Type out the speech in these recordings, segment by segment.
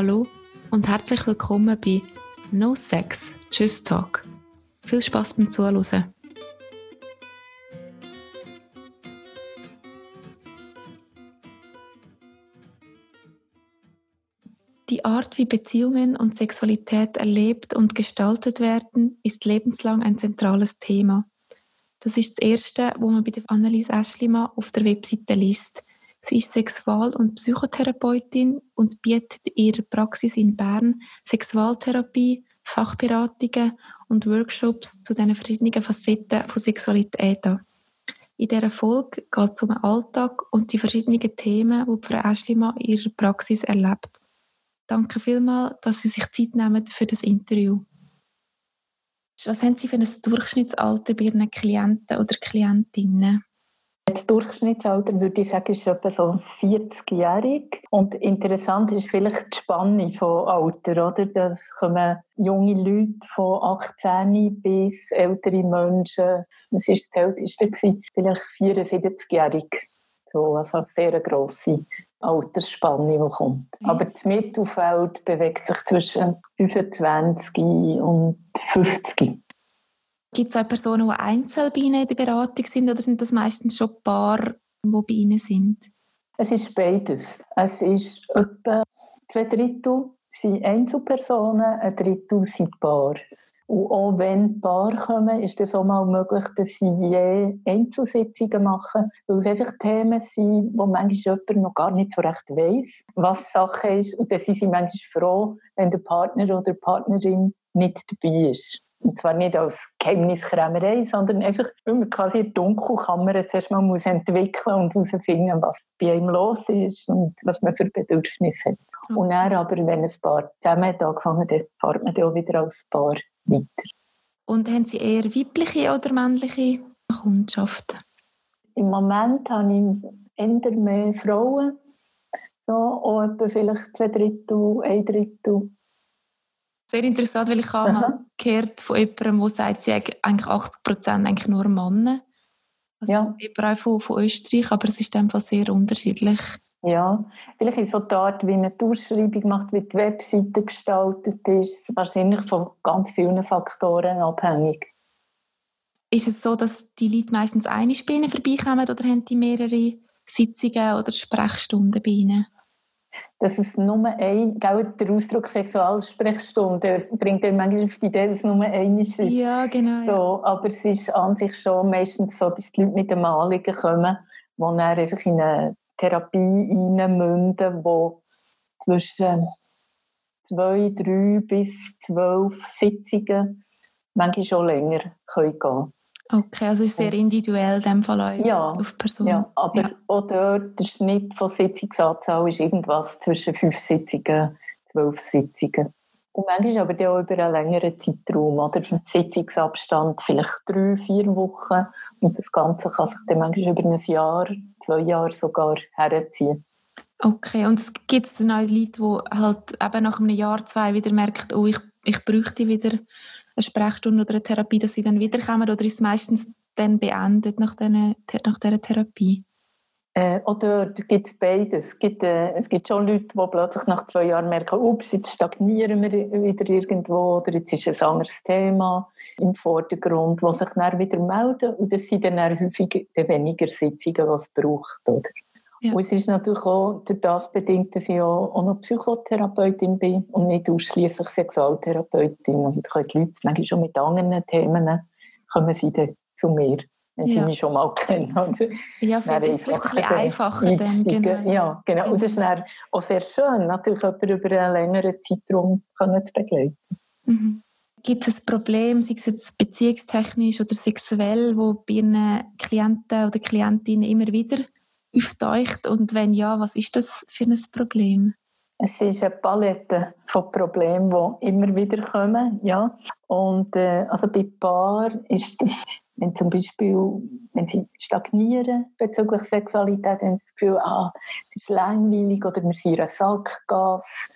Hallo und herzlich willkommen bei No Sex, Tschüss Talk. Viel Spaß beim Zuhören. Die Art, wie Beziehungen und Sexualität erlebt und gestaltet werden, ist lebenslang ein zentrales Thema. Das ist das Erste, wo man bei der Annelies Eschlimann auf der Webseite liest. Sie ist Sexual- und Psychotherapeutin und bietet in ihrer Praxis in Bern Sexualtherapie, Fachberatungen und Workshops zu den verschiedenen Facetten von Sexualität an. In dieser Folge geht es um den Alltag und die verschiedenen Themen, die Frau Eschlimann in ihrer Praxis erlebt. Danke vielmals, dass Sie sich Zeit nehmen für das Interview. Was haben Sie für ein Durchschnittsalter bei Ihren Klienten oder Klientinnen? Das Durchschnittsalter würde ich sagen, ist etwa so 40-jährig. Und interessant ist vielleicht die Spanne von Alter, oder? Da kommen junge Leute von 18 bis ältere Menschen. Das war das älteste, vielleicht 74-jährig. So, also eine sehr grosse Altersspanne, die kommt. Aber das Mittelfeld bewegt sich zwischen 25 und 50. Gibt es auch Personen, die einzeln bei Ihnen in der Beratung sind oder sind das meistens schon Paar, die bei Ihnen sind? Es ist beides. Es ist etwa zwei Drittel sind Einzelpersonen, ein Drittel sind Paar. Und auch wenn Paar kommen, ist es auch mal möglich, dass sie je Einzelsitzungen machen, weil es einfach Themen sind, wo manchmal jemand noch gar nicht so recht weiss, was Sache ist. Und dann sind sie manchmal froh, wenn der Partner oder die Partnerin nicht dabei ist. Und zwar nicht als Geheimniskrämerei, sondern einfach, weil man quasi eine Dunkelkammer zuerst mal muss entwickeln und herausfinden, was bei einem los ist und was man für Bedürfnisse hat. Okay. Und dann aber, wenn ein Paar zusammen hat angefangen, dann fährt man dann auch wieder als Paar weiter. Und haben Sie eher weibliche oder männliche Kundschaften? Im Moment habe ich eher mehr Frauen. So, auch etwa vielleicht zwei Drittel, ein Drittel sehr interessant, weil ich habe mal gehört von jemandem, der sagt, sie eigentlich 80 Prozent eigentlich nur Männer. Also ja. jemand von, von Österreich, aber es ist in dem Fall sehr unterschiedlich. Ja, vielleicht ist so die Art, wie man die Ausschreibung macht, wie die Webseite gestaltet ist, wahrscheinlich von ganz vielen Faktoren abhängig. Ist es so, dass die Leute meistens eine Spinne vorbeikommen oder haben die mehrere Sitzungen oder Sprechstunden bei ihnen? Dass es nur ein, gell, der Ausdruck Sexualsprechstunde bringt einem manchmal auf die Idee, dass es nur ein ist. Ja, genau. So, aber es ist an sich schon meistens so, dass die Leute mit dem Anliegen kommen, die dann einfach in eine Therapie reinmünden, die zwischen zwei, drei bis zwölf Sitzungen manchmal schon länger gehen können. Okay, also es ist sehr individuell in dem Fall auch ja, auf Person. Ja, aber ja. auch dort der Schnitt von Sitzungsanzahl ist irgendwas zwischen fünf Sitzungen, zwölf Sitzungen. Und manchmal aber auch über einen längeren Zeitraum, oder? Sitzungsabstand vielleicht drei, vier Wochen. Und das Ganze kann sich dann manchmal über ein Jahr, zwei Jahre sogar herziehen. Okay, und es gibt dann auch Leute, die halt eben nach einem Jahr, zwei wieder merken, oh, ich, ich bräuchte wieder eine Sprechstunde oder eine Therapie, dass sie dann wiederkommen oder ist es meistens dann beendet nach, den, nach dieser Therapie? Äh, oder gibt es beides. Es gibt, äh, es gibt schon Leute, die plötzlich nach zwei Jahren merken, ups, jetzt stagnieren wir wieder irgendwo oder jetzt ist ein anderes Thema im Vordergrund, was sich dann wieder melden und das sind dann häufig weniger Sitzungen, was es braucht. Oder? Ja. Und es ist natürlich auch durch das bedingt, dass ich auch noch Psychotherapeutin bin und nicht ausschließlich Sexualtherapeutin. Und können die Leute manchmal schon mit anderen Themen kommen sie dann zu mir, wenn ja. sie mich schon mal kennen. Ja, für das ist vielleicht ein bisschen einfacher dann. Genau. Ja, genau. Und es ist dann auch sehr schön, natürlich jemanden über einen längeren Zeitraum zu begleiten. Mhm. Gibt es ein Problem, sei es jetzt beziehungstechnisch oder sexuell, wo bei Ihren Klienten oder Klientinnen immer wieder auftaucht? Und wenn ja, was ist das für ein Problem? Es ist eine Palette von Problemen, die immer wieder kommen. Ja. Und äh, also bei Paaren ist das, wenn zum Beispiel, wenn sie stagnieren bezüglich Sexualität, haben sie das Gefühl, ah, es ist langweilig oder wir sind ein Sackgas.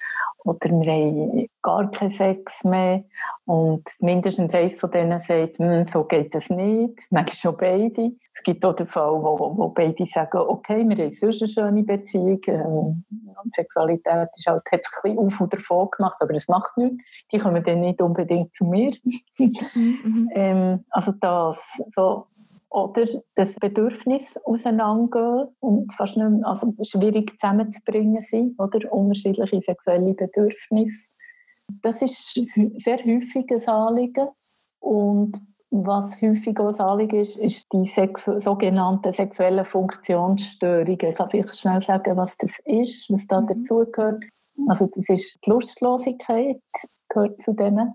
Oder wir haben gar keinen Sex mehr und mindestens eins von denen sagt, hm, so geht das nicht, manchmal schon beide. Es gibt auch den Fall, wo, wo beide sagen, okay, wir haben sonst eine schöne Beziehung, ähm, Sexualität ist halt, hat sich ein bisschen auf und davon gemacht, aber es macht nichts. Die kommen dann nicht unbedingt zu mir. Mhm. ähm, also das, so oder das Bedürfnis auseinandergehen und fast nicht mehr, also schwierig zusammenzubringen sind, oder unterschiedliche sexuelle Bedürfnisse. Das ist sehr häufig ein Anliegen und was häufig auch ein Anliegen ist, ist die Sex sogenannten sexuellen Funktionsstörungen. Ich kann vielleicht schnell sagen, was das ist, was da mhm. dazugehört. Also das ist die Lustlosigkeit, gehört zu denen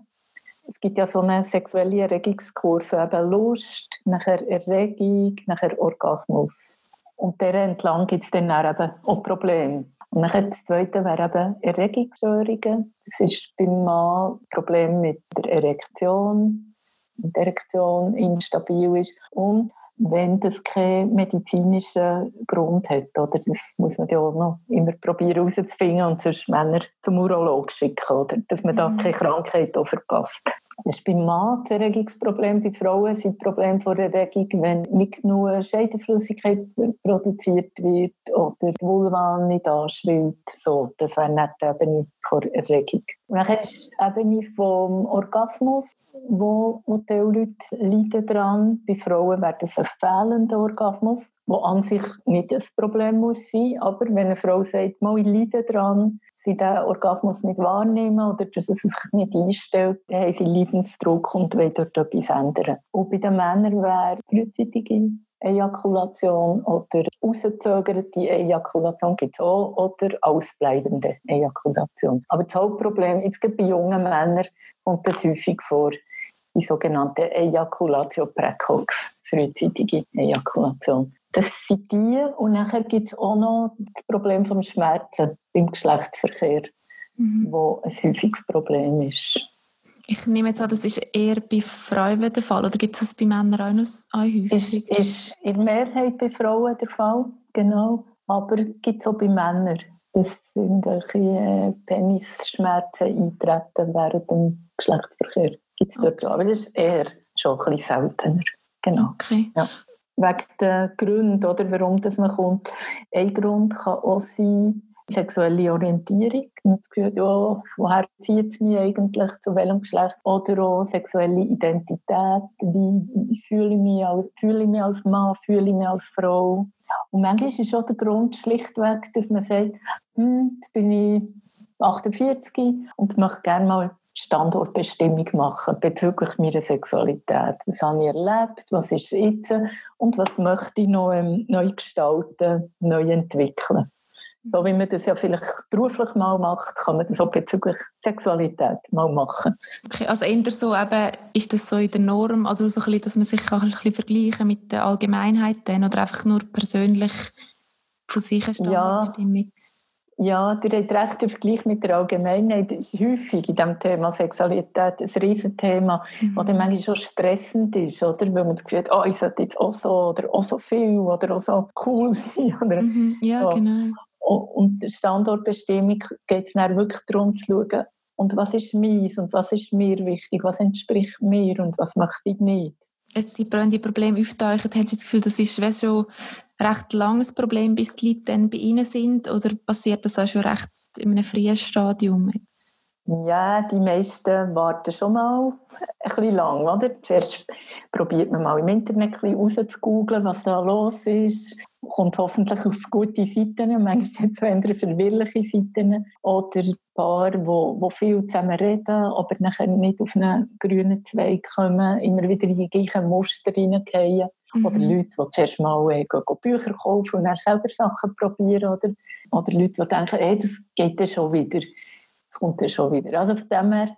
es gibt ja so eine sexuelle Erregungskurve, eben Lust, nachher Erregung, nachher Orgasmus. Und der entlang gibt es dann eben auch Probleme. Und dann das zweite wäre eben Erregungsstörungen. Das ist beim Mann ein Problem mit der Erektion, wenn die Erektion instabil ist. Und wenn das keinen medizinischen Grund hat. Oder das muss man ja auch noch immer probieren herauszufinden und sonst Männer zum Urolog schicken, oder? dass man mhm. da keine Krankheit auch verpasst. Das ist beim Mann das Erregungsproblem, bei Frauen sind Problem von Erregung, wenn nicht genug Scheidenflüssigkeit produziert wird oder die Vulva nicht anschwillt. So, das wäre nicht die Ebene von Erregung. Und dann ist die Ebene vom Orgasmus, wo, wo die Leute leiden daran. Bei Frauen wäre das ein fehlender Orgasmus, der an sich nicht das Problem muss sein. Aber wenn eine Frau sagt, ich leide daran, sie den Orgasmus nicht wahrnehmen oder dass es sich nicht einstellt, dann haben sie Leidensdruck und wollen dort etwas ändern. Und bei den Männern wäre frühzeitige Ejakulation oder auszögerte Ejakulation gibt es auch oder ausbleibende Ejakulation. Aber das Hauptproblem, jetzt bei jungen Männern kommt das häufig vor, die sogenannte Ejakulatio precox, frühzeitige Ejakulation. Das sind die. Und nachher gibt es auch noch das Problem vom Schmerzen beim Geschlechtsverkehr, mhm. wo ein häufiges Problem ist. Ich nehme jetzt an, das ist eher bei Frauen der Fall, oder gibt es das bei Männern auch noch häufig? Es ist, ist in der Mehrheit bei Frauen der Fall, genau. Aber gibt es auch bei Männern, dass irgendwelche äh, Penisschmerzen eintreten während dem Geschlechtsverkehr. Gibt es dort okay. Aber das ist eher schon ein bisschen seltener. Genau. Okay. Ja wegen den Gründen, oder, warum das man kommt. Ein Grund kann auch sein, sexuelle Orientierung. Man das Gefühl, ja, woher zieht es mich eigentlich, zu welchem Geschlecht? Oder auch sexuelle Identität. Wie, fühle, ich mich als, fühle ich mich als Mann, fühle ich mich als Frau? Und manchmal ist auch der Grund schlichtweg, dass man sagt, hm, jetzt bin ich 48 und möchte gerne mal Standortbestimmung machen bezüglich meiner Sexualität. Was habe ich erlebt? Was ist jetzt? Und was möchte ich noch ähm, neu gestalten, neu entwickeln? So wie man das ja vielleicht beruflich mal macht, kann man das auch bezüglich Sexualität mal machen. Okay, also eher so eben, ist das so in der Norm, also so ein bisschen, dass man sich ein bisschen vergleichen mit der Allgemeinheit dann, oder einfach nur persönlich von sich eine Standortbestimmung? Ja. Ja, der hat recht, der Vergleich mit der Allgemeinheit ist häufig in diesem Thema Sexualität ein Riesenthema, mhm. das manchmal schon stressend ist, oder? Weil man das Gefühl hat, oh, ich sollte jetzt auch so oder auch so viel oder auch so cool sein. Oder mhm. Ja, so. genau. Und der Standortbestimmung geht es dann wirklich darum zu schauen, und was ist meins und was ist mir wichtig, was entspricht mir und was möchte ich nicht. Jetzt die, die Probleme auftauchen, haben Sie das Gefühl, das ist schon recht langes Problem, bis die Leute dann bei Ihnen sind? Oder passiert das auch schon recht in einem frühen Stadium? Ja, die meisten warten schon mal ein bisschen lang, oder? Zuerst probiert man mal im Internet ein was da los ist. Kommt hoffentlich auf gute Seiten, manchmal sind es verwirrliche Seiten. Oder ein paar, die wo, wo viel zusammen reden, aber nachher nicht auf einen grünen Zweig kommen, immer wieder in die gleichen Muster reingehen. Mhm. Oder Leute, die zuerst mal äh, gehen, gehen Bücher kaufen und dann selber Sachen probieren. Oder, oder Leute, die denken, hey, das geht dann schon wieder. Das kommt dann schon wieder. Also von dem her,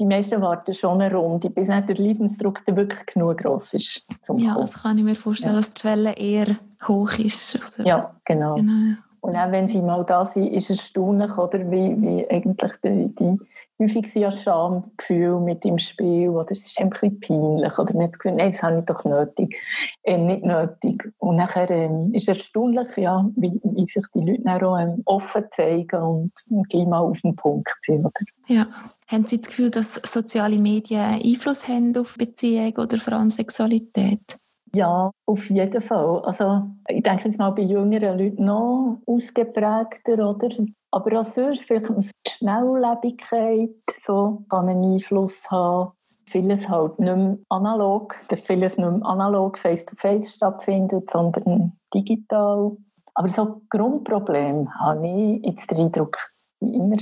die meisten warten schon eine Runde, bis nicht der Leidensdruck wirklich genug groß ist. ja, das kann ich mir vorstellen, ja. dass die Schwelle eher hoch ist. Oder? Ja, genau. genau. Und auch wenn sie mal da sind, ist es erstaunlich, oder, wie, wie eigentlich die, die häufig sind ja Schamgefühl mit im Spiel oder es ist ein bisschen peinlich oder nicht gefühlt, nein, das habe ich doch nötig, äh, nicht nötig. Und nachher ähm, ist es erstaunlich, ja, wie, wie sich die Leute dann auch ähm, offen zeigen und, und gleich mal auf den Punkt sind. Oder? Ja. Haben Sie das Gefühl, dass soziale Medien Einfluss haben auf Beziehung oder vor allem Sexualität? Ja, auf jeden Fall. Also ich denke jetzt mal bei jüngeren Leuten noch ausgeprägter, oder? Aber auch sonst, vielleicht die Schnelllebigkeit, so kann einen Einfluss haben. Vieles halt nicht mehr analog, dass vieles nicht mehr analog face-to-face -face stattfindet, sondern digital. Aber so Grundproblem habe ich jetzt den Eindruck, immer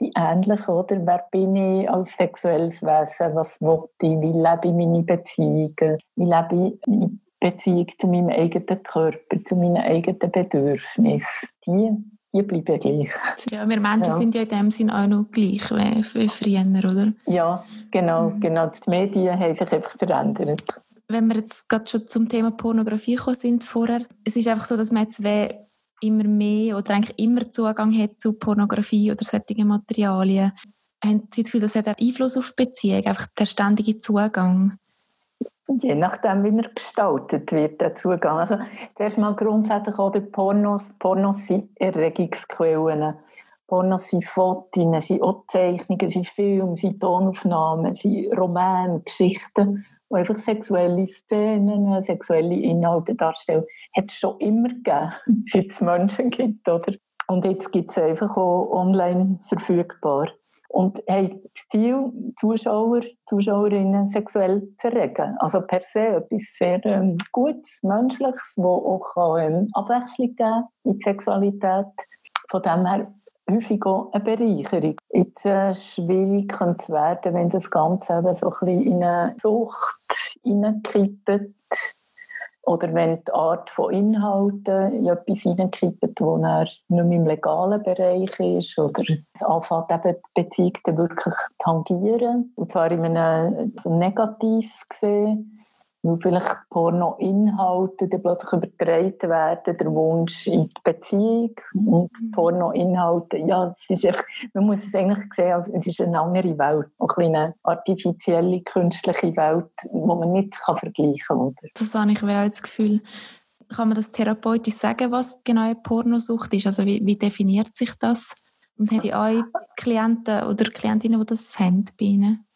die ähnlichen, oder? Wer bin ich als sexuelles Wesen? Was will ich? Wie lebe ich meine Beziehungen? Wie lebe ich meine Beziehung zu meinem eigenen Körper, zu meinen eigenen Bedürfnissen? Die, die bleiben gleich. Ja, wir Menschen ja. sind ja in dem Sinne auch noch gleich wie, wie früher, oder? Ja, genau, mhm. genau. Die Medien haben sich einfach verändert. Wenn wir jetzt gerade schon zum Thema Pornografie gekommen sind vorher, es ist einfach so, dass man jetzt immer mehr oder eigentlich immer Zugang hat zu Pornografie oder solchen Materialien. Haben Sie das Gefühl, das hat einen Einfluss auf die Beziehung, einfach der ständige Zugang? Je nachdem, wie er gestaltet wird, der Zugang. Also, zuerst mal grundsätzlich auch die Pornos. Pornos sind Erregungsquellen. Pornos sind Fotos, sind auch Zeichnungen, sind Filme, sind Tonaufnahmen, sind Romane, Geschichten die einfach sexuelle Szenen, sexuelle Inhalte darstellen, hat es schon immer gegeben, seit es Menschen gibt. Oder? Und jetzt gibt es einfach auch online verfügbar. Und hey, das Ziel, Zuschauer, Zuschauerinnen sexuell zu erregen. Also per se etwas sehr ähm, Gutes, Menschliches, wo auch ähm, Abwechslung geben in die Sexualität. Von dem her häufig auch eine Bereicherung. Jetzt äh, schwierig könnte werden, wenn das Ganze eben so ein bisschen in eine Sucht hineinkippt oder wenn die Art von Inhalten in etwas hineinkippt, das nicht mehr im legalen Bereich ist oder es anfängt eben die Beziehung wirklich tangieren. Und zwar in einem so negativ gesehen weil vielleicht Porno-Inhalte dann plötzlich übertragen werden, der Wunsch in die Beziehung und. Porno-Inhalte, ja, es ist einfach, man muss es eigentlich sehen, es ist eine andere Welt, eine artifizielle, künstliche Welt, die man nicht kann vergleichen kann. Das habe ich auch das Gefühl. Kann man das therapeutisch sagen, was genau Pornosucht ist? Also wie, wie definiert sich das? Und haben Sie auch Klienten oder Klientinnen, die das haben bei Ihnen?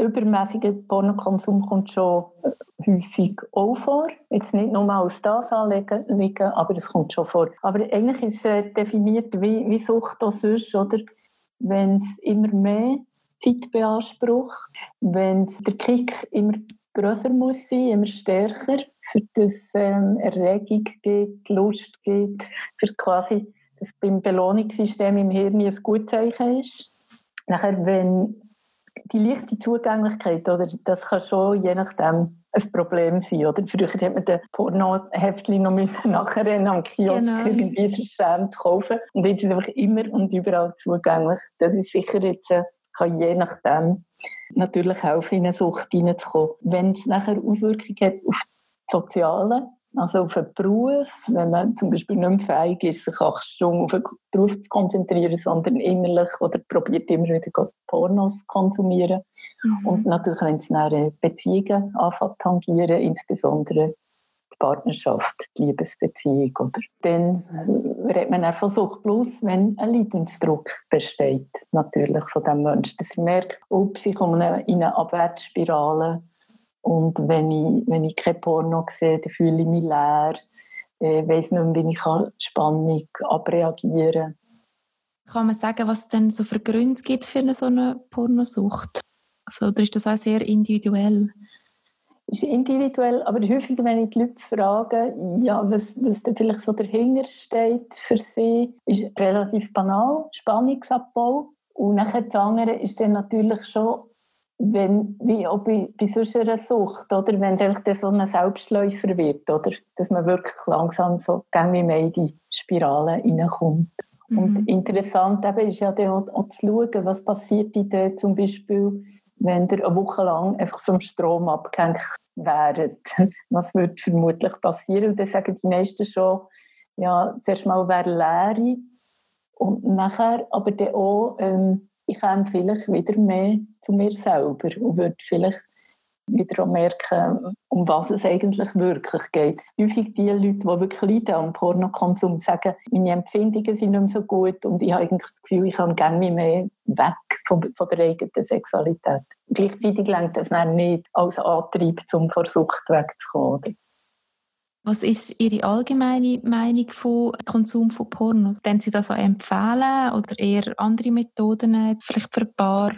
Übermäßiger Pornokonsum kommt schon häufig auch vor. Jetzt nicht nur als das anlegen, aber es kommt schon vor. Aber eigentlich ist es definiert wie, wie Sucht das sonst, oder? Wenn es immer mehr Zeit beansprucht, wenn der Kick immer größer muss sein, immer stärker, für das ähm, Erregung geht, Lust geht, für quasi das beim Belohnungssystem im Hirn ein Gutzeichen ist. Nachher, wenn die leichte Zugänglichkeit, oder, das kann schon je nachdem ein Problem sein. Oder? Früher hat man den Pornoheftchen noch müssen nachher am Kiosk genau. irgendwie verschämt kaufen. Und jetzt ist es einfach immer und überall zugänglich. Das ist sicher jetzt, äh, kann je nachdem natürlich helfen, in eine Sucht hineinzukommen. Wenn es nachher Auswirkungen hat auf das Soziale, also auf einen Beruf, wenn man zum Beispiel nicht mehr fähig ist, sich acht Stunden auf einen Beruf zu konzentrieren, sondern innerlich oder probiert immer wieder Pornos zu konsumieren. Mhm. Und natürlich, wenn es dann Beziehungen anfängt tangieren, insbesondere die Partnerschaft, die Liebesbeziehung, oder? dann redet man auch von Sucht plus, wenn ein Leidensdruck besteht, natürlich von dem Menschen, dass er merkt, ob sich eine, in eine Abwärtsspirale und wenn ich, wenn ich kein Porno sehe, dann fühle ich mich leer. Ich weiss nicht mehr, wie ich Spannung abreagieren kann. Kann man sagen, was es denn so für Gründe gibt für eine so eine Pornosucht? Also, oder ist das auch sehr individuell? ist individuell, aber häufig, wenn ich die Leute frage, ja, was, was da vielleicht so dahinter steht für sie, ist relativ banal, Spannungsabbau. Und nachher das andere ist dann natürlich schon wenn, wie auch bei, bei sonst einer Sucht, oder? wenn es so ein Selbstläufer wird, oder? dass man wirklich langsam so wie mehr in die Spirale reinkommt. Mhm. Und interessant eben ist ja dann auch, auch, zu schauen, was passiert in zum Beispiel, wenn der eine Woche lang einfach vom Strom abgehängt wäre. Was würde vermutlich passieren? Und dann sagen die meisten schon, ja, zuerst mal wäre Leere und nachher aber dann auch ähm, ich käme vielleicht wieder mehr zu mir selber und würde vielleicht wieder merken, um was es eigentlich wirklich geht. Häufig die Leute, die wirklich leiden am Pornokonsum, sagen, meine Empfindungen sind nicht mehr so gut und ich habe eigentlich das Gefühl, ich kann gerne mehr weg von, von der eigenen Sexualität. Gleichzeitig lenkt das dann nicht als Antrieb, um vor Sucht wegzukommen. Was ist Ihre allgemeine Meinung vom Konsum von Porno? Können Sie das so empfehlen oder eher andere Methoden, vielleicht für ein paar?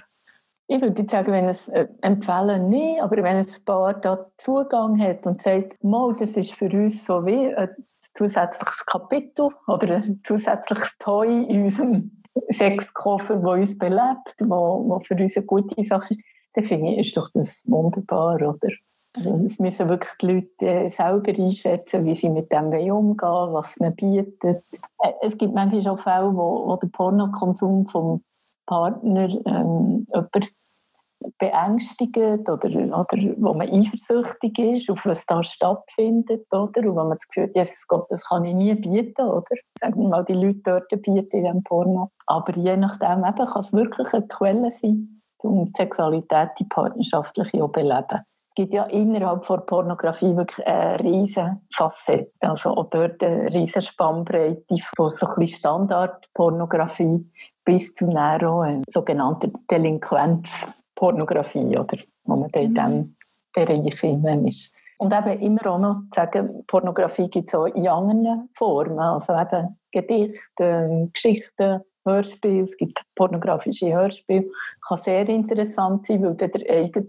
Ich würde sagen, wenn es äh, empfehlen nicht, aber wenn ein Paar da Zugang hat und sagt, mal, das ist für uns so wie ein zusätzliches Kapitel oder ein zusätzliches Toy in unserem Sexkoffer, der uns belebt, wo, wo für uns eine gute Sache ist, dann finde ich, ist doch das wunderbar, oder? Also es müssen wirklich die Leute äh, selber einschätzen, wie sie mit dem umgehen was man bietet. Äh, es gibt manchmal auch Fälle, wo, wo der Pornokonsum vom Partner ähm, jemand beängstigt oder, oder wo man eifersüchtig ist, auf was da stattfindet, oder? Und wo man das Gefühl hat, Jesus Gott, das kann ich nie bieten, oder? Sagen wir mal, die Leute dort bieten in diesem Porno. Aber je nachdem eben kann es wirklich eine Quelle sein, um die Sexualität, die partnerschaftliche auch beleben es gibt ja innerhalb von Pornografie wirklich eine riesige Facette, also auch dort eine riesige Spannbreite von so ein Standardpornografie bis zu Nero, sogenannter Delinquenzpornografie, oder, wo man in diesem Bereich immer ist. Und eben immer auch noch zu sagen, Pornografie gibt es auch in anderen Formen, also eben Gedichte, Geschichten, Hörspiele, es gibt pornografische Hörspiele, kann sehr interessant sein, weil der eigene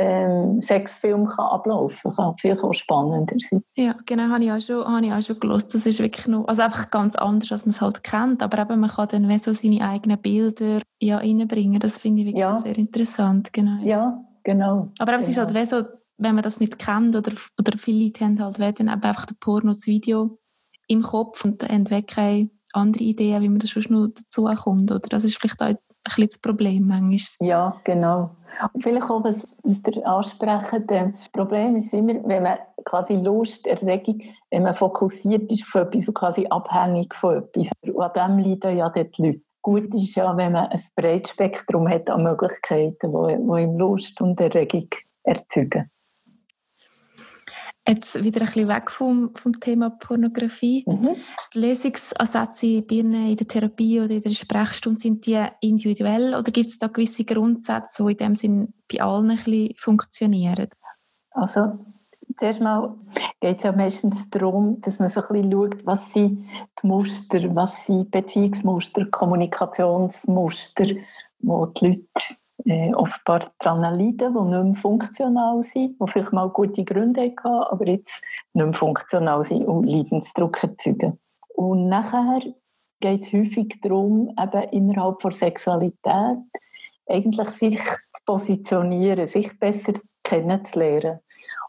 ähm, Sexfilm kann ablaufen kann. Viel spannender sein. Ja, genau, habe ich auch schon, habe ich auch schon gelesen. Das ist wirklich noch, also einfach ganz anders, als man es halt kennt, aber eben, man kann dann so seine eigenen Bilder ja, reinbringen. Das finde ich wirklich ja. sehr interessant. Genau. Ja, genau. Aber es genau. ist halt wie so, wenn man das nicht kennt oder, oder viele Leute haben halt dann einfach das Porno, das Video im Kopf und haben wirklich keine andere Ideen, wie man das schon noch dazu kommt. Oder das ist vielleicht auch ein bisschen das Problem manchmal. Ja, genau. Und vielleicht auch, was, was ihr ansprecht, das Problem ist immer, wenn man quasi Lust, Erregung, wenn man fokussiert ist auf etwas und quasi abhängig von etwas. Und an dem leiden ja die Leute. Gut ist ja, wenn man ein breites Spektrum hat an Möglichkeiten, die ihm Lust und Erregung erzeugen. Jetzt wieder ein bisschen weg vom, vom Thema Pornografie. Mhm. Die Lösungsansätze bei Ihnen in der Therapie oder in der Sprechstunde, sind die individuell oder gibt es da gewisse Grundsätze, die in dem Sinn bei allen ein bisschen funktionieren? Also, zuerst mal geht es ja meistens darum, dass man so ein bisschen schaut, was sind die Muster, was sind Beziehungsmuster, Kommunikationsmuster, wo die Leute äh, offenbar daran leiden, die nicht mehr funktional sind, die vielleicht mal gute Gründe hatten, aber jetzt nicht mehr funktional sind und Leidensdruck erzeugen. Und nachher geht es häufig darum, eben innerhalb der Sexualität eigentlich sich zu positionieren, sich besser kennenzulernen.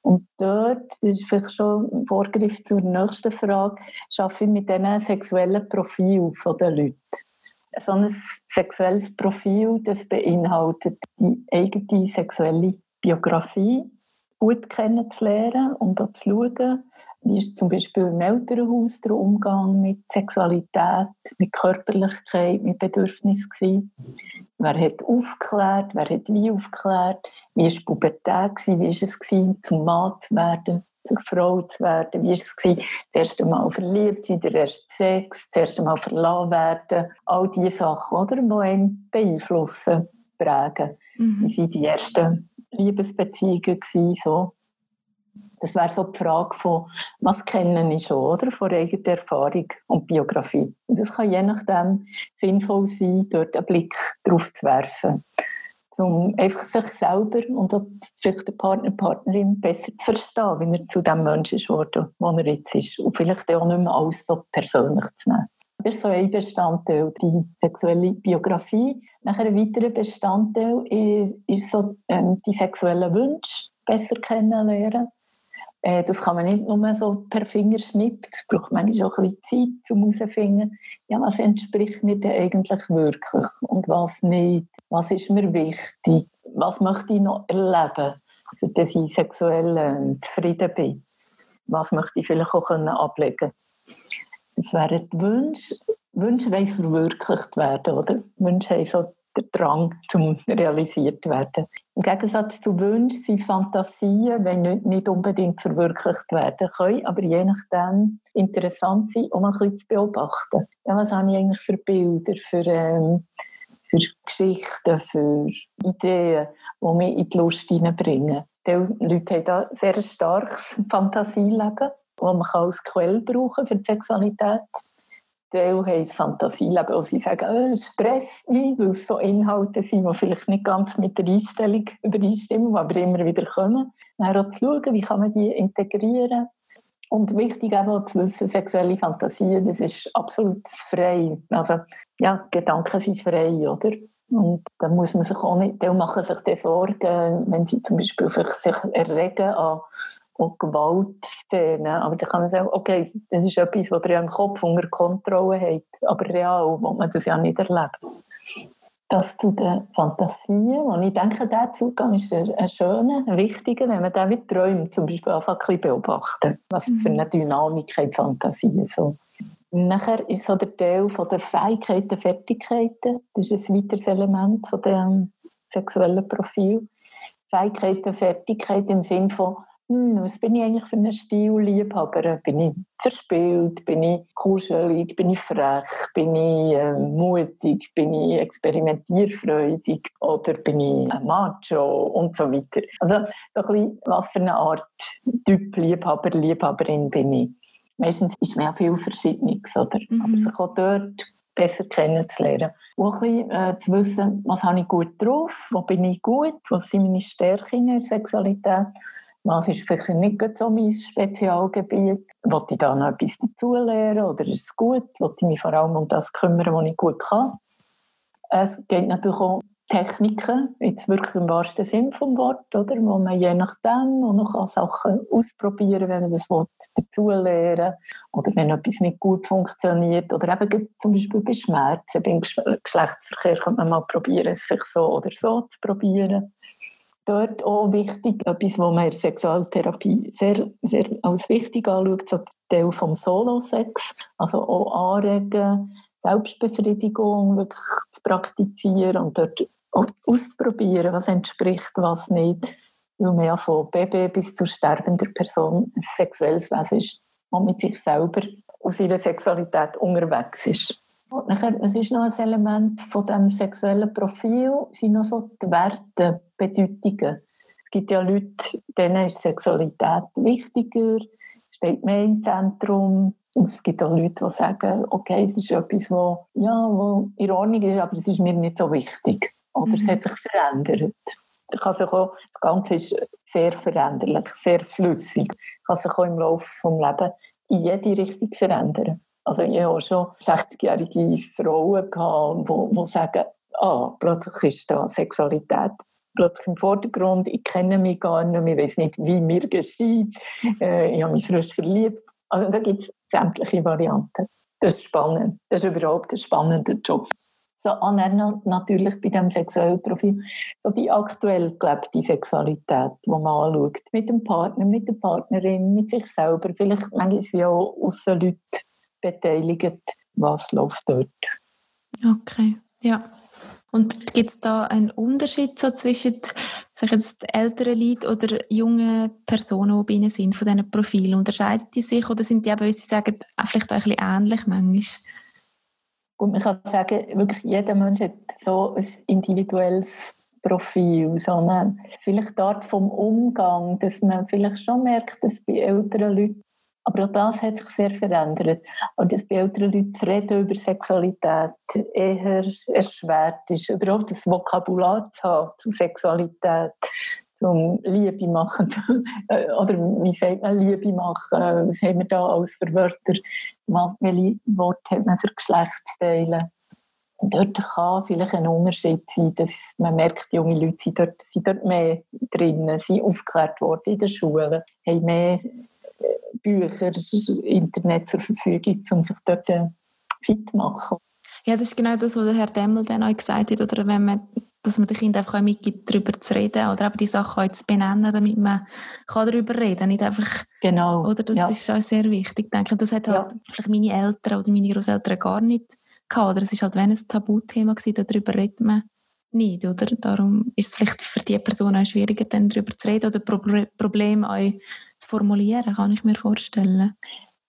Und dort, das ist vielleicht schon ein Vorgriff zur nächsten Frage, arbeite ich mit diesen sexuellen Profilen der Leute so ein sexuelles Profil, das beinhaltet die eigene sexuelle Biografie gut kennenzulernen und auch zu schauen, wie ist zum Beispiel im Elternhaus der Umgang mit Sexualität, mit Körperlichkeit, mit Bedürfnissen gewesen. Wer hat aufgeklärt, wer hat wie aufgeklärt, wie war Pubertät, wie war es gewesen, zum Mann zu werden, Frau zu werden. Wie war es, das erste Mal verliebt sein, der erste Sex, das erste Mal verlassen werden. All diese Sachen, oder, die einen beeinflussen, prägen. Mhm. Wie waren die ersten Liebesbeziehungen? Gewesen, so. Das wäre so die Frage von, was kennen ich schon, oder? Von eigener Erfahrung und Biografie. Und das kann je nachdem sinnvoll sein, dort einen Blick drauf zu werfen um einfach sich selber und auch vielleicht den Partner, Partnerin besser zu verstehen, wie er zu dem Menschen geworden, wo er jetzt ist. Und vielleicht auch nicht mehr alles so persönlich zu nehmen. Das ist so ein Bestandteil, die sexuelle Biografie. Nachher ein weiterer Bestandteil ist, ist so ähm, die sexuellen Wünsche besser kennenlernen. Äh, das kann man nicht nur so per Fingerschnipp, es braucht manchmal auch ein bisschen Zeit, um herauszufinden, ja, was entspricht mir denn eigentlich wirklich und was nicht, was ist mir wichtig, was möchte ich noch erleben, dass ich sexuell äh, zufrieden bin, was möchte ich vielleicht auch können ablegen Das wären die Wünsche, Wünsche wollen verwirklicht werden, oder? Wünsche haben so der Drang zum realisiert werden. Im Gegensatz zu Wünschen sind Fantasien, wenn nicht, nicht unbedingt verwirklicht werden können, aber je nachdem interessant sein, um ein bisschen zu beobachten. Ja, was habe ich eigentlich für Bilder, für, ähm, für Geschichten, für Ideen, die mich in die Lust hineinbringen. Die Leute haben da sehr ein starkes Fantasieleben, das man als Quelle brauchen für die Sexualität Teil haben Fantasieleben, wo sie sagen, äh, Stress nicht, weil es so Inhalte sind, die vielleicht nicht ganz mit der Einstellung übereinstimmen, aber immer wieder kommen. Dann auch zu schauen, wie kann man die integrieren. Und wichtig auch zu wissen, sexuelle Fantasien, das ist absolut frei. Also, ja, Gedanken sind frei, oder? Und da muss man sich auch nicht, die machen sich dann Sorgen, wenn sie zum Beispiel sich erregen an und Gewaltszenen. Aber da kann man sagen, okay, das ist etwas, was ihr im Kopf unter Kontrolle habt. Aber real will man das ja nicht erleben. Das zu den Fantasien. Und ich denke, der Zugang ist ein schöner, ein wichtiger, wenn man den wie träumt, zum Beispiel einfach ein bisschen beobachten. Was für eine Dynamik hat Fantasien so. Nachher ist so der Teil von der Fähigkeiten, Fertigkeiten. Das ist ein weiteres Element von dem sexuellen Profil. Fähigkeiten, Fertigkeit im Sinne von hm, was bin ich eigentlich für einen Stilliebhaber? Bin ich verspielt? Bin ich kuschelig? Bin ich frech? Bin ich äh, mutig? Bin ich experimentierfreudig? Oder bin ich ein Macho? Und so weiter. Also, so ein bisschen, was für eine Art Typ Liebhaber, Liebhaberin bin ich. Meistens ist man ja viel Verschiedenes, oder? Mhm. Aber sich auch dort besser kennenzulernen. Und ein bisschen äh, zu wissen, was habe ich gut drauf, wo bin ich gut, was sind meine Stärken in der Sexualität was ist vielleicht nicht so mein Spezialgebiet? Wollte ich da noch etwas dazulernen oder ist es gut? Wollte ich mich vor allem um das kümmern, was ich gut kann? Es geht natürlich auch Techniken, jetzt wirklich im wahrsten Sinn vom Wort, oder? wo man je nachdem auch noch Sachen ausprobieren kann, wenn man das dazulernen oder wenn etwas nicht gut funktioniert oder eben zum Beispiel bei Schmerzen, beim Geschlechtsverkehr kann man mal probieren, es vielleicht so oder so zu probieren dort auch wichtig, etwas, was man in der Sexualtherapie sehr, sehr als wichtig anschaut, so Teil vom Solo-Sex, also auch anregen, Selbstbefriedigung wirklich zu praktizieren und dort auszuprobieren, was entspricht, was nicht, weil man ja von Baby bis zur sterbenden Person ein sexuelles Wesen ist und mit sich selber aus ihrer Sexualität unterwegs ist. Es ist noch ein Element von dem sexuellen Profil, sind noch so die Werte, Bedeutungen. Es gibt ja Leute, denen ist Sexualität wichtiger, steht mehr im Zentrum. Und es gibt auch Leute, die sagen, okay, es ist etwas, was ja, wo in Ordnung ist, aber es ist mir nicht so wichtig. Oder mhm. es hat sich verändert. Kann sich auch, das Ganze ist sehr veränderlich, sehr flüssig. Kann sich auch im Laufe des Lebens in jede Richtung verändern. Also ich habe schon 60-jährige Frauen gehabt, die, die sagen, ah, plötzlich ist da Sexualität plötzlich im Vordergrund, ich kenne mich gar nicht ich weiß nicht, wie mir geschieht, äh, ich habe mich frisch verliebt. Also da gibt es sämtliche Varianten. Das ist spannend, das ist überhaupt ein spannender Job. So, und dann natürlich bei dem sexuellen Profil, so die aktuell gelebte Sexualität, die man anschaut, mit dem Partner, mit der Partnerin, mit sich selber, vielleicht manchmal auch aussen Leute beteiligt, was läuft dort. Okay, ja. Und gibt es da einen Unterschied so zwischen sag jetzt, älteren Leuten oder jungen Personen, die bei ihnen sind, von diesen Profilen? Unterscheiden die sich oder sind die eben, wie Sie sagen, vielleicht auch ein bisschen ähnlich manchmal? Gut, man kann sagen, wirklich jeder Mensch hat so ein individuelles Profil, sondern vielleicht dort vom Umgang, dass man vielleicht schon merkt, dass bei älteren Leuten aber auch das hat sich sehr verändert. Und das bei älteren Leuten zu reden über Sexualität eher erschwert ist. Überhaupt das Vokabular zu haben zu Sexualität, zum Liebe machen. Oder wie sagt man Liebe machen? Was haben wir da alles für Wörter? welche Worte hat man für Geschlechtsteile? Und dort kann vielleicht ein Unterschied sein, dass man merkt, junge Leute sind dort, sind dort mehr drin, sind aufgeklärt worden in den Schulen, haben mehr Bücher, Internet zur Verfügung, um sich dort äh, fit zu machen. Ja, das ist genau das, was der Herr Demmel dann auch gesagt hat, oder wenn man, dass man den Kindern einfach mitgibt, darüber zu reden oder eben die Sachen auch zu benennen, damit man kann darüber reden kann, nicht einfach... Genau. Oder das ja. ist auch sehr wichtig, denke ich. Das hat halt ja. meine Eltern oder meine Großeltern gar nicht gehabt, oder es ist halt wenn ein Tabuthema gewesen, darüber redet man nicht, oder? Darum ist es vielleicht für die Person auch schwieriger, dann darüber zu reden oder Probleme auch zu formulieren, kann ich mir vorstellen.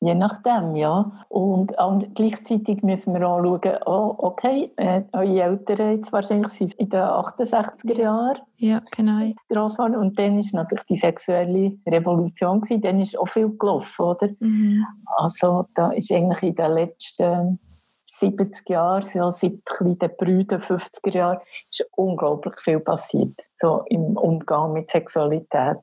Je nachdem, ja. Und um, gleichzeitig müssen wir auch schauen, oh, okay, äh, eure Eltern jetzt wahrscheinlich sind in den 68er Jahren. Ja, genau. Grossmann. Und dann war natürlich die sexuelle Revolution, gewesen. dann ist auch viel gelaufen, oder? Mhm. Also da ist eigentlich in den letzten 70 Jahren, so seit den Brüdern 50er Jahren, ist unglaublich viel passiert, so im Umgang mit Sexualität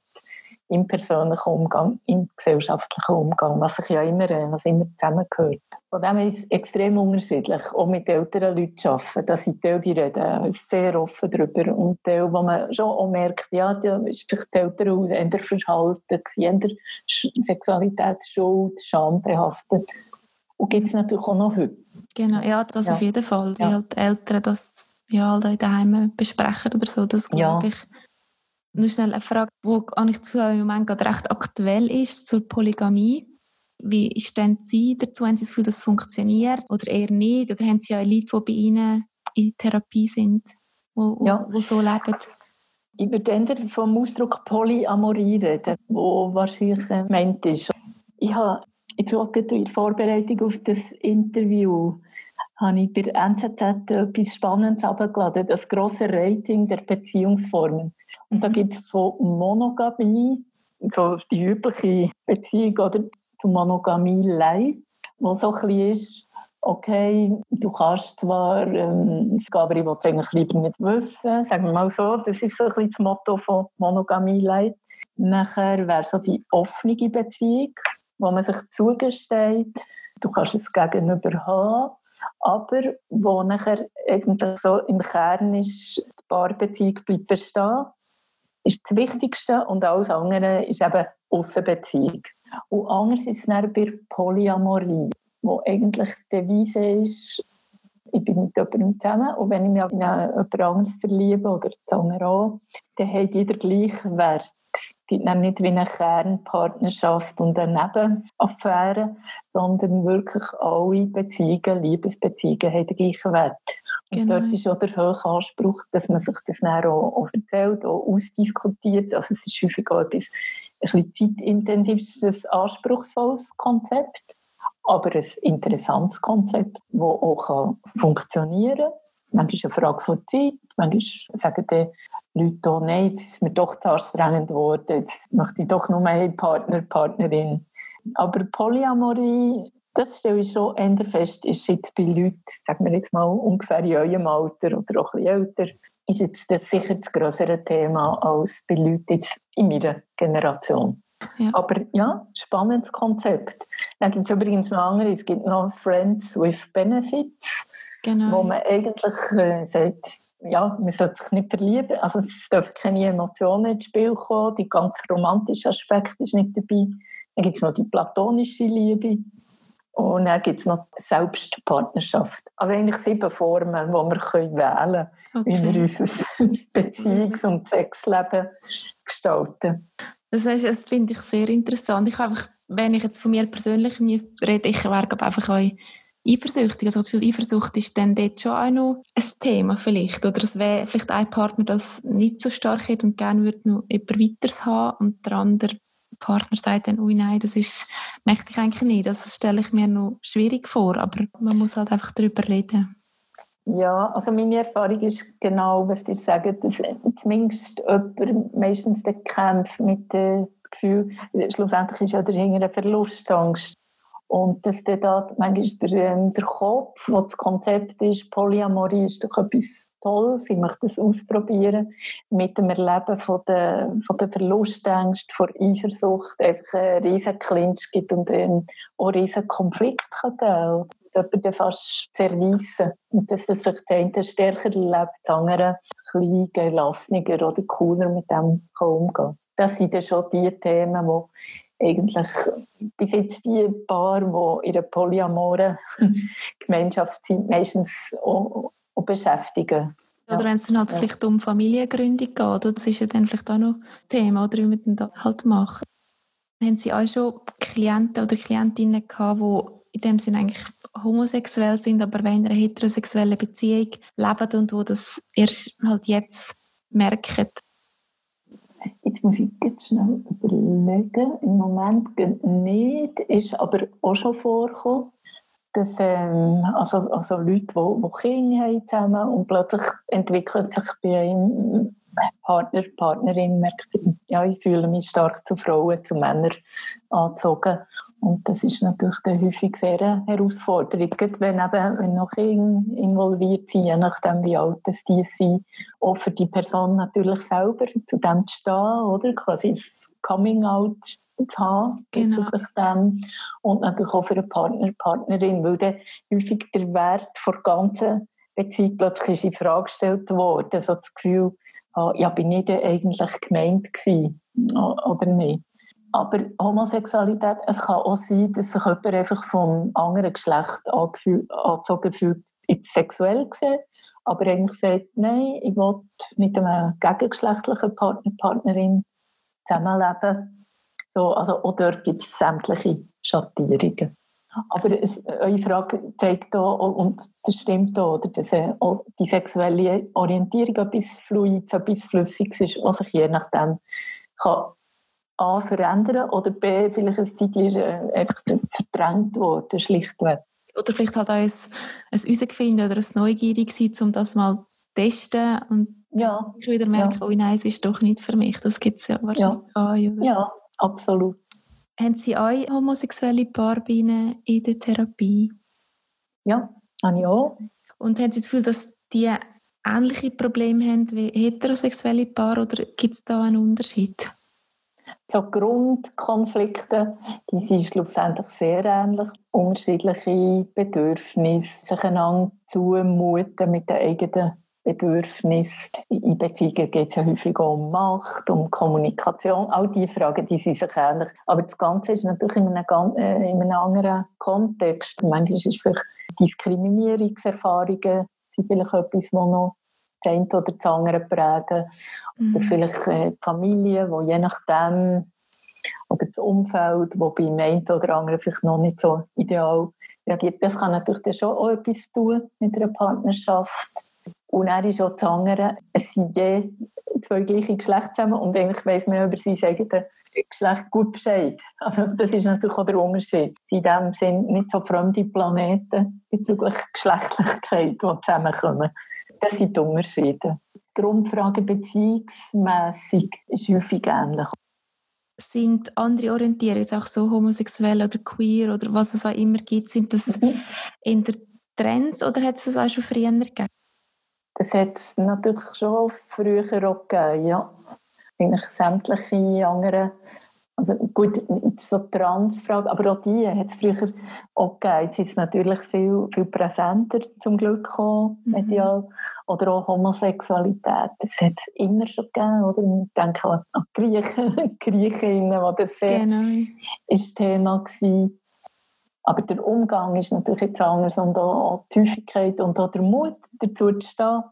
im persönlichen Umgang, im gesellschaftlichen Umgang, was sich ja immer, was immer zusammengehört. Von dem ist es extrem unterschiedlich, auch mit älteren Leuten zu arbeiten. Da sind die, die reden sehr offen darüber und die, wo man schon auch merkt, ja, da ist vielleicht die Eltern eher verhalten, eher Sexualitätsschuld, Scham behaftet. Und gibt es natürlich auch noch heute. Genau, ja, das ja. auf jeden Fall, ja. halt Eltern das ja, halt daheim besprechen oder so, das glaube ja. ich nur schnell eine Frage, die eigentlich zu im Moment gerade recht aktuell ist, zur Polygamie. Wie stehen Sie dazu? Haben Sie das Gefühl, das funktioniert oder eher nicht? Oder haben Sie auch Leute, die bei Ihnen in Therapie sind, die, ja. so leben? Ich würde vom Ausdruck Polyamorie reden, wo wahrscheinlich gemeint ist. Ich habe jetzt auch in der Vorbereitung auf das Interview habe ich bei NZZ etwas Spannendes abgeladen, das grosse Rating der Beziehungsformen. Und da gibt es von Monogamie, so die übliche Beziehung oder? Zu Monogamie Leid, wo so ein bisschen ist, okay, du kannst zwar, ähm, aber ich will es eigentlich lieber nicht wissen, sagen wir mal so, das ist so ein bisschen das Motto von Monogamie Leid. Nachher wäre so die offene Beziehung, wo man sich zugesteht, du kannst es gegenüber haben, aber wo nachher eigentlich so im Kern ist, die Paarbeziehung bleibt bestehen ist das Wichtigste und alles andere ist eben Aussenbeziehung. Und anders ist es dann bei Polyamorie, wo eigentlich die Devise ist, ich bin mit jemandem zusammen und wenn ich mich in jemand anderes verliebe oder andere auch, dann hat jeder gleichen Wert. Es gibt nicht wie eine Kernpartnerschaft und eine Nebenaffäre, sondern wirklich alle Beziehungen, Liebesbeziehungen haben den gleichen Wert. Genau. Und dort ist auch der hohe Anspruch, dass man sich das dann auch, auch erzählt, auch ausdiskutiert. Also es ist häufig auch etwas ein bisschen zeitintensives, anspruchsvolles Konzept, aber ein interessantes Konzept, das auch funktionieren kann. Manchmal ist es eine Frage von Zeit, manchmal sagen die Leute auch, nein, jetzt ist mir doch zu anstrengend geworden, jetzt möchte ich doch nur einen Partner, Partnerin. Aber Polyamorie das stelle ich schon eher fest, ist jetzt bei Leuten, sagen wir jetzt mal ungefähr in eurem Alter oder auch ein bisschen älter, ist jetzt das sicher das größere Thema als bei Leuten jetzt in meiner Generation. Ja. Aber ja, spannendes Konzept. Dann gibt es übrigens noch andere, es gibt noch Friends with Benefits, genau. wo man eigentlich äh, sagt, ja, man sollte sich nicht verlieben, also es dürfen keine Emotionen ins Spiel kommen, die ganz romantische Aspekt ist nicht dabei. Dann gibt es noch die platonische Liebe, und dann gibt es noch Selbstpartnerschaft. Also eigentlich sieben Formen, die wir wählen können, okay. wie wir unser Beziehungs- und Sexleben gestalten. Das, heißt, das finde ich sehr interessant. Ich einfach, wenn ich jetzt von mir persönlich rede, ich wäre einfach auch eifersüchtig. Also das Gefühl, Eifersucht ist dann dort schon auch noch ein Thema vielleicht. Oder es wäre vielleicht ein Partner, das nicht so stark hat und gerne würde noch jemand weiteres haben und der andere Partner sagt dann, ui nein, das ist, möchte ich eigentlich nicht. Das stelle ich mir noch schwierig vor, aber man muss halt einfach darüber reden. Ja, also meine Erfahrung ist genau, was ihr sagt, dass zumindest jemand meistens den Kampf mit dem Gefühl, schlussendlich ist ja dahinter eine Verlustangst. Und dass dann da manchmal der, ähm, der Kopf, wo das Konzept ist, Polyamorie ist doch etwas toll, sie möchte es ausprobieren, mit dem Erleben von der, von der Verlustängste, von Eifersucht, einfach einen riesen Clinch gibt und einen, auch einen riesen Konflikt kann geben jemanden fast zerreissen. Und dass das vielleicht der eine stärker erlebt, der andere ein gelassener oder cooler mit dem kann umgehen Das sind dann schon die Themen, die eigentlich bis jetzt die Paar, die in einer polyamoren Gemeinschaft sind, meistens auch und beschäftigen. Oder wenn es dann halt ja. vielleicht um Familiengründung geht, das ist ja dann vielleicht auch noch Thema, oder wie man das halt macht. Haben Sie auch schon Klienten oder Klientinnen gehabt, die in dem Sinne eigentlich homosexuell sind, aber in einer heterosexuellen Beziehung leben und wo das erst halt jetzt merken? Jetzt muss ich jetzt schnell überlegen. Im Moment nicht, ist aber auch schon vorgekommen, dass ähm, also, also Leute, die, die Kinder haben zusammen und plötzlich entwickelt sich bei einem Partner, Partnerin merkt, ja, ich fühle mich stark zu Frauen, zu Männern angezogen. Und das ist natürlich dann häufig sehr eine Herausforderung, wenn, eben, wenn noch Kinder involviert sind, je nachdem wie alt es die sind, auch für die Person natürlich selber zu dem zu stehen, oder? quasi das Coming-out zu haben, genau. dem. und natürlich auch für einen Partner, Partnerin, weil dann häufig der Wert der ganzen Beziehung plötzlich in Frage gestellt worden, so das Gefühl, ah, ja, bin ich denn eigentlich gemeint gewesen, oder nicht? Aber Homosexualität, es kann auch sein, dass sich jemand einfach vom anderen Geschlecht angezogen fühlt, jetzt sexuell gesehen, aber eigentlich sagt, nein, ich will mit einem gegengeschlechtlichen Partner, Partnerin zusammenleben. So, also auch dort gibt es sämtliche Schattierungen. Aber es, eure Frage zeigt auch, und das stimmt auch, oder, dass äh, die sexuelle Orientierung etwas Fluides, etwas Flüssiges ist, was sich je nachdem kann A verändern oder B vielleicht ein Zeitchen äh, einfach verdrängt worden, schlichtweg. Oder vielleicht halt auch ein, ein Herausfinden oder ein Neugierig sein, um das mal zu testen und ja. ich wieder merke, ja. oh nein, es ist doch nicht für mich. Das gibt es ja wahrscheinlich ja. auch. Ja, absolut. Haben Sie auch homosexuelle Paare in der Therapie? Ja, habe ich auch. Und haben Sie das Gefühl, dass die ähnliche Probleme haben wie heterosexuelle Paare oder gibt es da einen Unterschied? So Grundkonflikte, die sind schlussendlich sehr ähnlich. Unterschiedliche Bedürfnisse, sich einander zumuten mit den eigenen Bedürfnissen. In Beziehungen geht es ja häufig um Macht, um Kommunikation. All diese Fragen die sind sich ähnlich. Aber das Ganze ist natürlich in einem, äh, in einem anderen Kontext. Manchmal ist vielleicht Diskriminierungserfahrungen sind vielleicht etwas, was noch das eine oder das andere prägen. Mhm. Oder vielleicht äh, die Familie, die je nachdem, oder das Umfeld, wo bei dem einen oder anderen vielleicht noch nicht so ideal reagiert. Das kann natürlich schon auch etwas tun mit einer Partnerschaft. Und er ist auch das andere, es sind je zwei gleiche Geschlechter zusammen und eigentlich weiss man über sein eigenes Geschlecht gut Bescheid. Also das ist natürlich auch der Unterschied. In dem sind nicht so fremde Planeten bezüglich Geschlechtlichkeit, die zusammenkommen. Das sind die Unterschiede. Die Grundfrage beziehungsmässig ist häufig ähnlich. Sind andere Orientierungen, auch so homosexuell oder queer oder was es auch immer gibt, sind das mhm. in der Trends oder hat es das auch schon früher gegeben? Das hat es natürlich schon früher auch gegeben, ja. Eigentlich sämtliche andere also gut, so Transfrage, aber auch die hat es früher auch gegeben. Jetzt ist es natürlich viel, viel präsenter zum Glück gekommen, mhm. medial. Oder auch Homosexualität, das hat es immer schon gegeben. Oder? Ich denke an Griechen, Griechinnen, wo das sehr genau. ist Thema gewesen. Aber der Umgang ist natürlich jetzt anders und auch die Häufigkeit und auch der Mut, dazu zu stehen,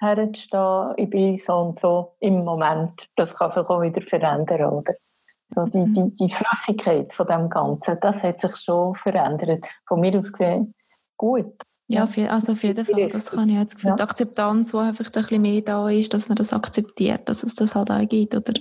herzustehen, ich bin so und so im Moment. Das kann sich auch wieder verändern, oder? So die, die, die Flüssigkeit von dem Ganzen, das hat sich schon verändert. Von mir aus gesehen gut. Ja, also auf jeden Fall, das kann ich jetzt Gefühl. Ja. Die Akzeptanz, die einfach ein bisschen mehr da ist, dass man das akzeptiert, dass es das halt auch gibt, oder?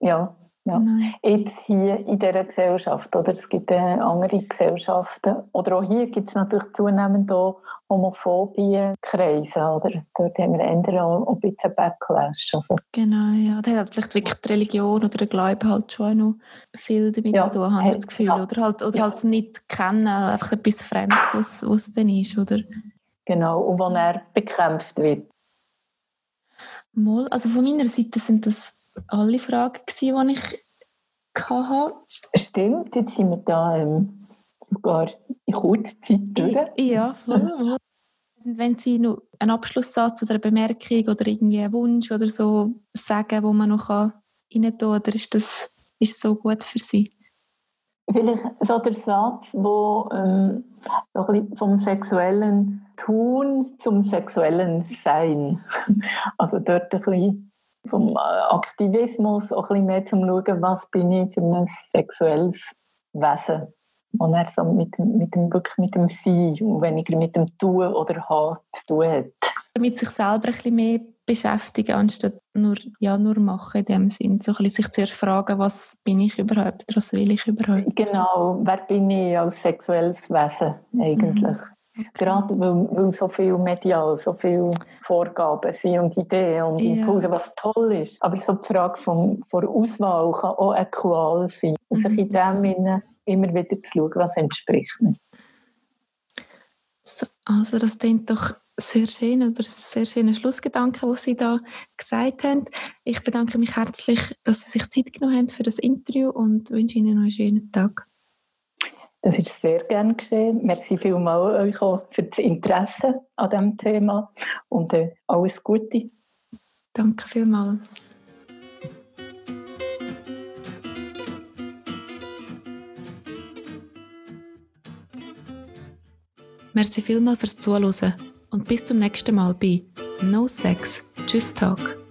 Ja, ja. Jetzt hier in dieser Gesellschaft, oder? Es gibt äh, andere Gesellschaften. Oder auch hier gibt es natürlich zunehmend auch homophobie Kreise, oder? Dort haben wir eher auch ein bisschen Backlash. Also. Genau, ja. Da hat vielleicht wirklich die Religion oder der Glaube halt schon noch viel damit ja, zu tun, habe ich das Gefühl. Ja. Oder halt, oder ja. halt nicht kennen, einfach etwas Fremdes, was, was es dann ist, oder? Genau, und wo er bekämpft wird. Mal, also von meiner Seite sind das alle Fragen, gewesen, die ich hatte. Stimmt, jetzt sind wir da ähm, sogar in kurzer Zeit durch. Ja, voll. Wenn Sie noch einen Abschlusssatz oder eine Bemerkung oder irgendwie einen Wunsch oder so sagen, wo man noch rein tun kann, oder ist das ist so gut für Sie? Vielleicht so der Satz, wo ähm, so ein vom sexuellen Tun zum sexuellen Sein. Also dort ein bisschen vom äh, Aktivismus auch ein bisschen mehr zum Schauen, was bin ich für ein sexuelles Wesen. wo er so mit, mit, dem, wirklich mit dem Sein und weniger mit dem Tun oder Haben zu tun hat. Mit sich selber ein bisschen mehr beschäftigen, anstatt nur, ja, nur machen in dem Sinn. So ein bisschen sich zuerst fragen, was bin ich überhaupt was will ich überhaupt. Genau, wer bin ich als sexuelles Wesen eigentlich? Mhm. Gerade weil, weil so viel medial, so viele Vorgaben sind und Ideen und Impulse, ja. was toll ist. Aber so die Frage von, von Auswahl kann auch eine Qual sein. Und sich in mhm. dem immer wieder zu schauen, was entspricht mir. Also das klingt doch sehr schön oder sehr schöner Schlussgedanke, was Sie da gesagt haben. Ich bedanke mich herzlich, dass Sie sich Zeit genommen haben für das Interview und wünsche Ihnen noch einen schönen Tag. Das ist sehr gern geschehen. Merci vielmals euch auch für das Interesse an diesem Thema und äh, alles Gute. Danke vielmals. Merci vielmals fürs Zuhören und bis zum nächsten Mal bei No Sex, Tschüss Talk.